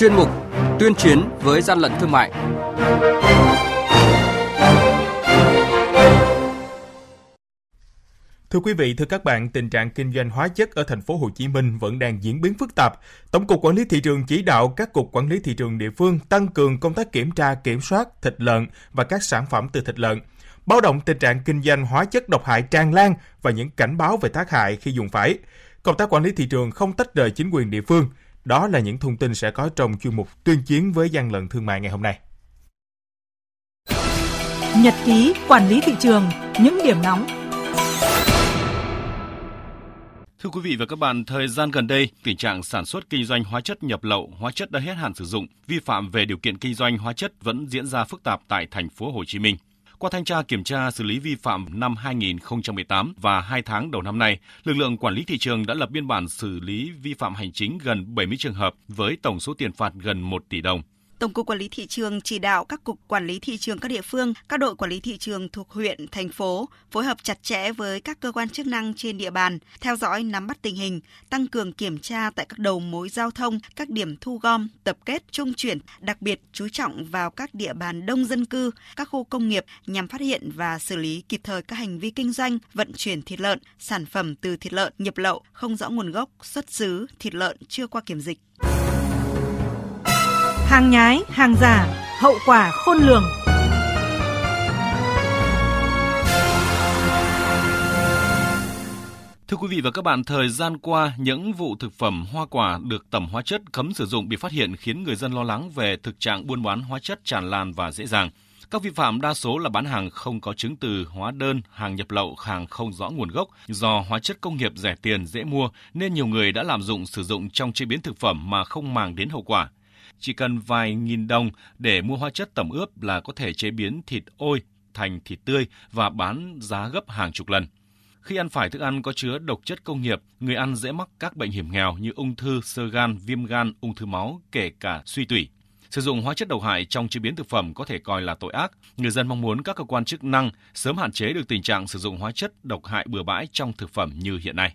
chuyên mục Tuyên chiến với gian lận thương mại. Thưa quý vị, thưa các bạn, tình trạng kinh doanh hóa chất ở thành phố Hồ Chí Minh vẫn đang diễn biến phức tạp. Tổng cục Quản lý thị trường chỉ đạo các cục quản lý thị trường địa phương tăng cường công tác kiểm tra, kiểm soát thịt lợn và các sản phẩm từ thịt lợn. Báo động tình trạng kinh doanh hóa chất độc hại tràn lan và những cảnh báo về tác hại khi dùng phải. Công tác quản lý thị trường không tách rời chính quyền địa phương. Đó là những thông tin sẽ có trong chuyên mục tuyên chiến với gian lận thương mại ngày hôm nay. Nhật ký quản lý thị trường, những điểm nóng Thưa quý vị và các bạn, thời gian gần đây, tình trạng sản xuất kinh doanh hóa chất nhập lậu, hóa chất đã hết hạn sử dụng, vi phạm về điều kiện kinh doanh hóa chất vẫn diễn ra phức tạp tại thành phố Hồ Chí Minh. Qua thanh tra kiểm tra xử lý vi phạm năm 2018 và 2 tháng đầu năm nay, lực lượng quản lý thị trường đã lập biên bản xử lý vi phạm hành chính gần 70 trường hợp với tổng số tiền phạt gần 1 tỷ đồng. Tổng cục Quản lý thị trường chỉ đạo các cục quản lý thị trường các địa phương, các đội quản lý thị trường thuộc huyện, thành phố phối hợp chặt chẽ với các cơ quan chức năng trên địa bàn, theo dõi nắm bắt tình hình, tăng cường kiểm tra tại các đầu mối giao thông, các điểm thu gom, tập kết, trung chuyển, đặc biệt chú trọng vào các địa bàn đông dân cư, các khu công nghiệp nhằm phát hiện và xử lý kịp thời các hành vi kinh doanh, vận chuyển thịt lợn, sản phẩm từ thịt lợn nhập lậu không rõ nguồn gốc, xuất xứ, thịt lợn chưa qua kiểm dịch hàng nhái, hàng giả, hậu quả khôn lường. Thưa quý vị và các bạn, thời gian qua, những vụ thực phẩm hoa quả được tẩm hóa chất cấm sử dụng bị phát hiện khiến người dân lo lắng về thực trạng buôn bán hóa chất tràn lan và dễ dàng. Các vi phạm đa số là bán hàng không có chứng từ, hóa đơn, hàng nhập lậu, hàng không rõ nguồn gốc. Do hóa chất công nghiệp rẻ tiền, dễ mua nên nhiều người đã lạm dụng sử dụng trong chế biến thực phẩm mà không màng đến hậu quả. Chỉ cần vài nghìn đồng để mua hóa chất tẩm ướp là có thể chế biến thịt ôi thành thịt tươi và bán giá gấp hàng chục lần. Khi ăn phải thức ăn có chứa độc chất công nghiệp, người ăn dễ mắc các bệnh hiểm nghèo như ung thư, sơ gan, viêm gan, ung thư máu, kể cả suy tủy. Sử dụng hóa chất độc hại trong chế biến thực phẩm có thể coi là tội ác. Người dân mong muốn các cơ quan chức năng sớm hạn chế được tình trạng sử dụng hóa chất độc hại bừa bãi trong thực phẩm như hiện nay.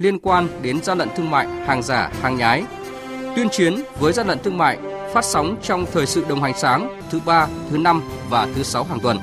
liên quan đến gian lận thương mại, hàng giả, hàng nhái. Tuyên chiến với gian lận thương mại phát sóng trong thời sự đồng hành sáng thứ ba, thứ năm và thứ sáu hàng tuần.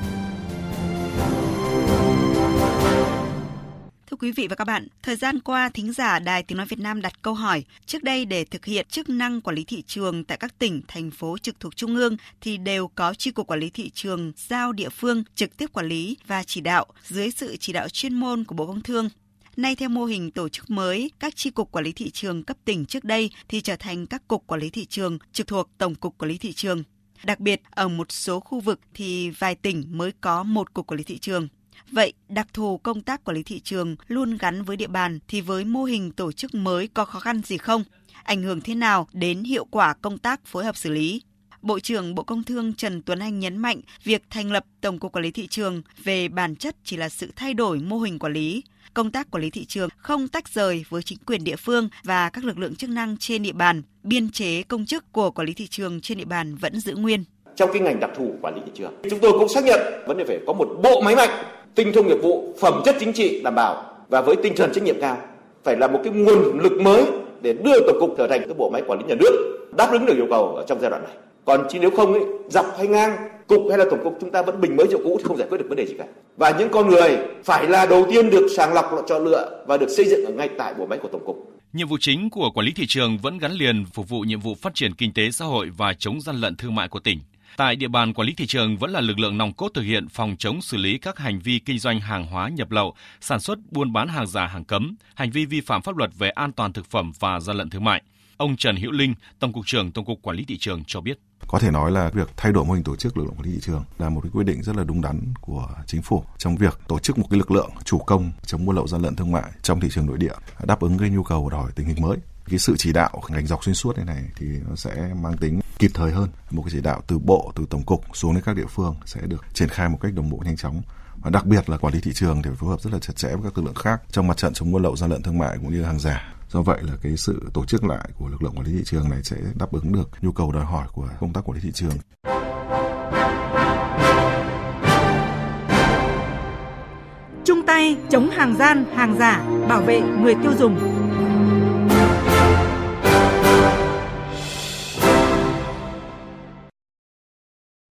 Thưa quý vị và các bạn, thời gian qua, thính giả Đài Tiếng Nói Việt Nam đặt câu hỏi, trước đây để thực hiện chức năng quản lý thị trường tại các tỉnh, thành phố trực thuộc Trung ương thì đều có chi cục quản lý thị trường giao địa phương trực tiếp quản lý và chỉ đạo dưới sự chỉ đạo chuyên môn của Bộ Công Thương. Nay theo mô hình tổ chức mới, các chi cục quản lý thị trường cấp tỉnh trước đây thì trở thành các cục quản lý thị trường trực thuộc Tổng cục Quản lý thị trường. Đặc biệt, ở một số khu vực thì vài tỉnh mới có một cục quản lý thị trường. Vậy, đặc thù công tác quản lý thị trường luôn gắn với địa bàn thì với mô hình tổ chức mới có khó khăn gì không? Ảnh hưởng thế nào đến hiệu quả công tác phối hợp xử lý? Bộ trưởng Bộ Công Thương Trần Tuấn Anh nhấn mạnh việc thành lập Tổng cục Quản lý thị trường về bản chất chỉ là sự thay đổi mô hình quản lý. Công tác quản lý thị trường không tách rời với chính quyền địa phương và các lực lượng chức năng trên địa bàn. Biên chế công chức của quản lý thị trường trên địa bàn vẫn giữ nguyên. Trong cái ngành đặc thù quản lý thị trường, chúng tôi cũng xác nhận vấn đề phải có một bộ máy mạnh, tinh thông nghiệp vụ, phẩm chất chính trị đảm bảo và với tinh thần trách nhiệm cao. Phải là một cái nguồn lực mới để đưa tổng cục trở thành cái bộ máy quản lý nhà nước đáp ứng được yêu cầu ở trong giai đoạn này còn chứ nếu không ấy, dọc hay ngang cục hay là tổng cục chúng ta vẫn bình mới rượu cũ thì không giải quyết được vấn đề gì cả và những con người phải là đầu tiên được sàng lọc chọn lựa và được xây dựng ở ngay tại bộ máy của tổng cục Nhiệm vụ chính của quản lý thị trường vẫn gắn liền phục vụ nhiệm vụ phát triển kinh tế xã hội và chống gian lận thương mại của tỉnh. Tại địa bàn quản lý thị trường vẫn là lực lượng nòng cốt thực hiện phòng chống xử lý các hành vi kinh doanh hàng hóa nhập lậu, sản xuất buôn bán hàng giả hàng cấm, hành vi vi phạm pháp luật về an toàn thực phẩm và gian lận thương mại. Ông Trần Hữu Linh, Tổng cục trưởng Tổng cục Quản lý thị trường cho biết. Có thể nói là việc thay đổi mô hình tổ chức lực lượng quản lý thị trường là một cái quyết định rất là đúng đắn của chính phủ trong việc tổ chức một cái lực lượng chủ công chống buôn lậu gian lận thương mại trong thị trường nội địa đáp ứng cái nhu cầu đòi tình hình mới. cái sự chỉ đạo ngành dọc xuyên suốt này này thì nó sẽ mang tính kịp thời hơn một cái chỉ đạo từ bộ từ tổng cục xuống đến các địa phương sẽ được triển khai một cách đồng bộ nhanh chóng và đặc biệt là quản lý thị trường thì phải phối hợp rất là chặt chẽ với các lực lượng khác trong mặt trận chống buôn lậu gian lận thương mại cũng như hàng giả. Do vậy là cái sự tổ chức lại của lực lượng quản lý thị trường này sẽ đáp ứng được nhu cầu đòi hỏi của công tác quản lý thị trường. Chung tay chống hàng gian, hàng giả, bảo vệ người tiêu dùng.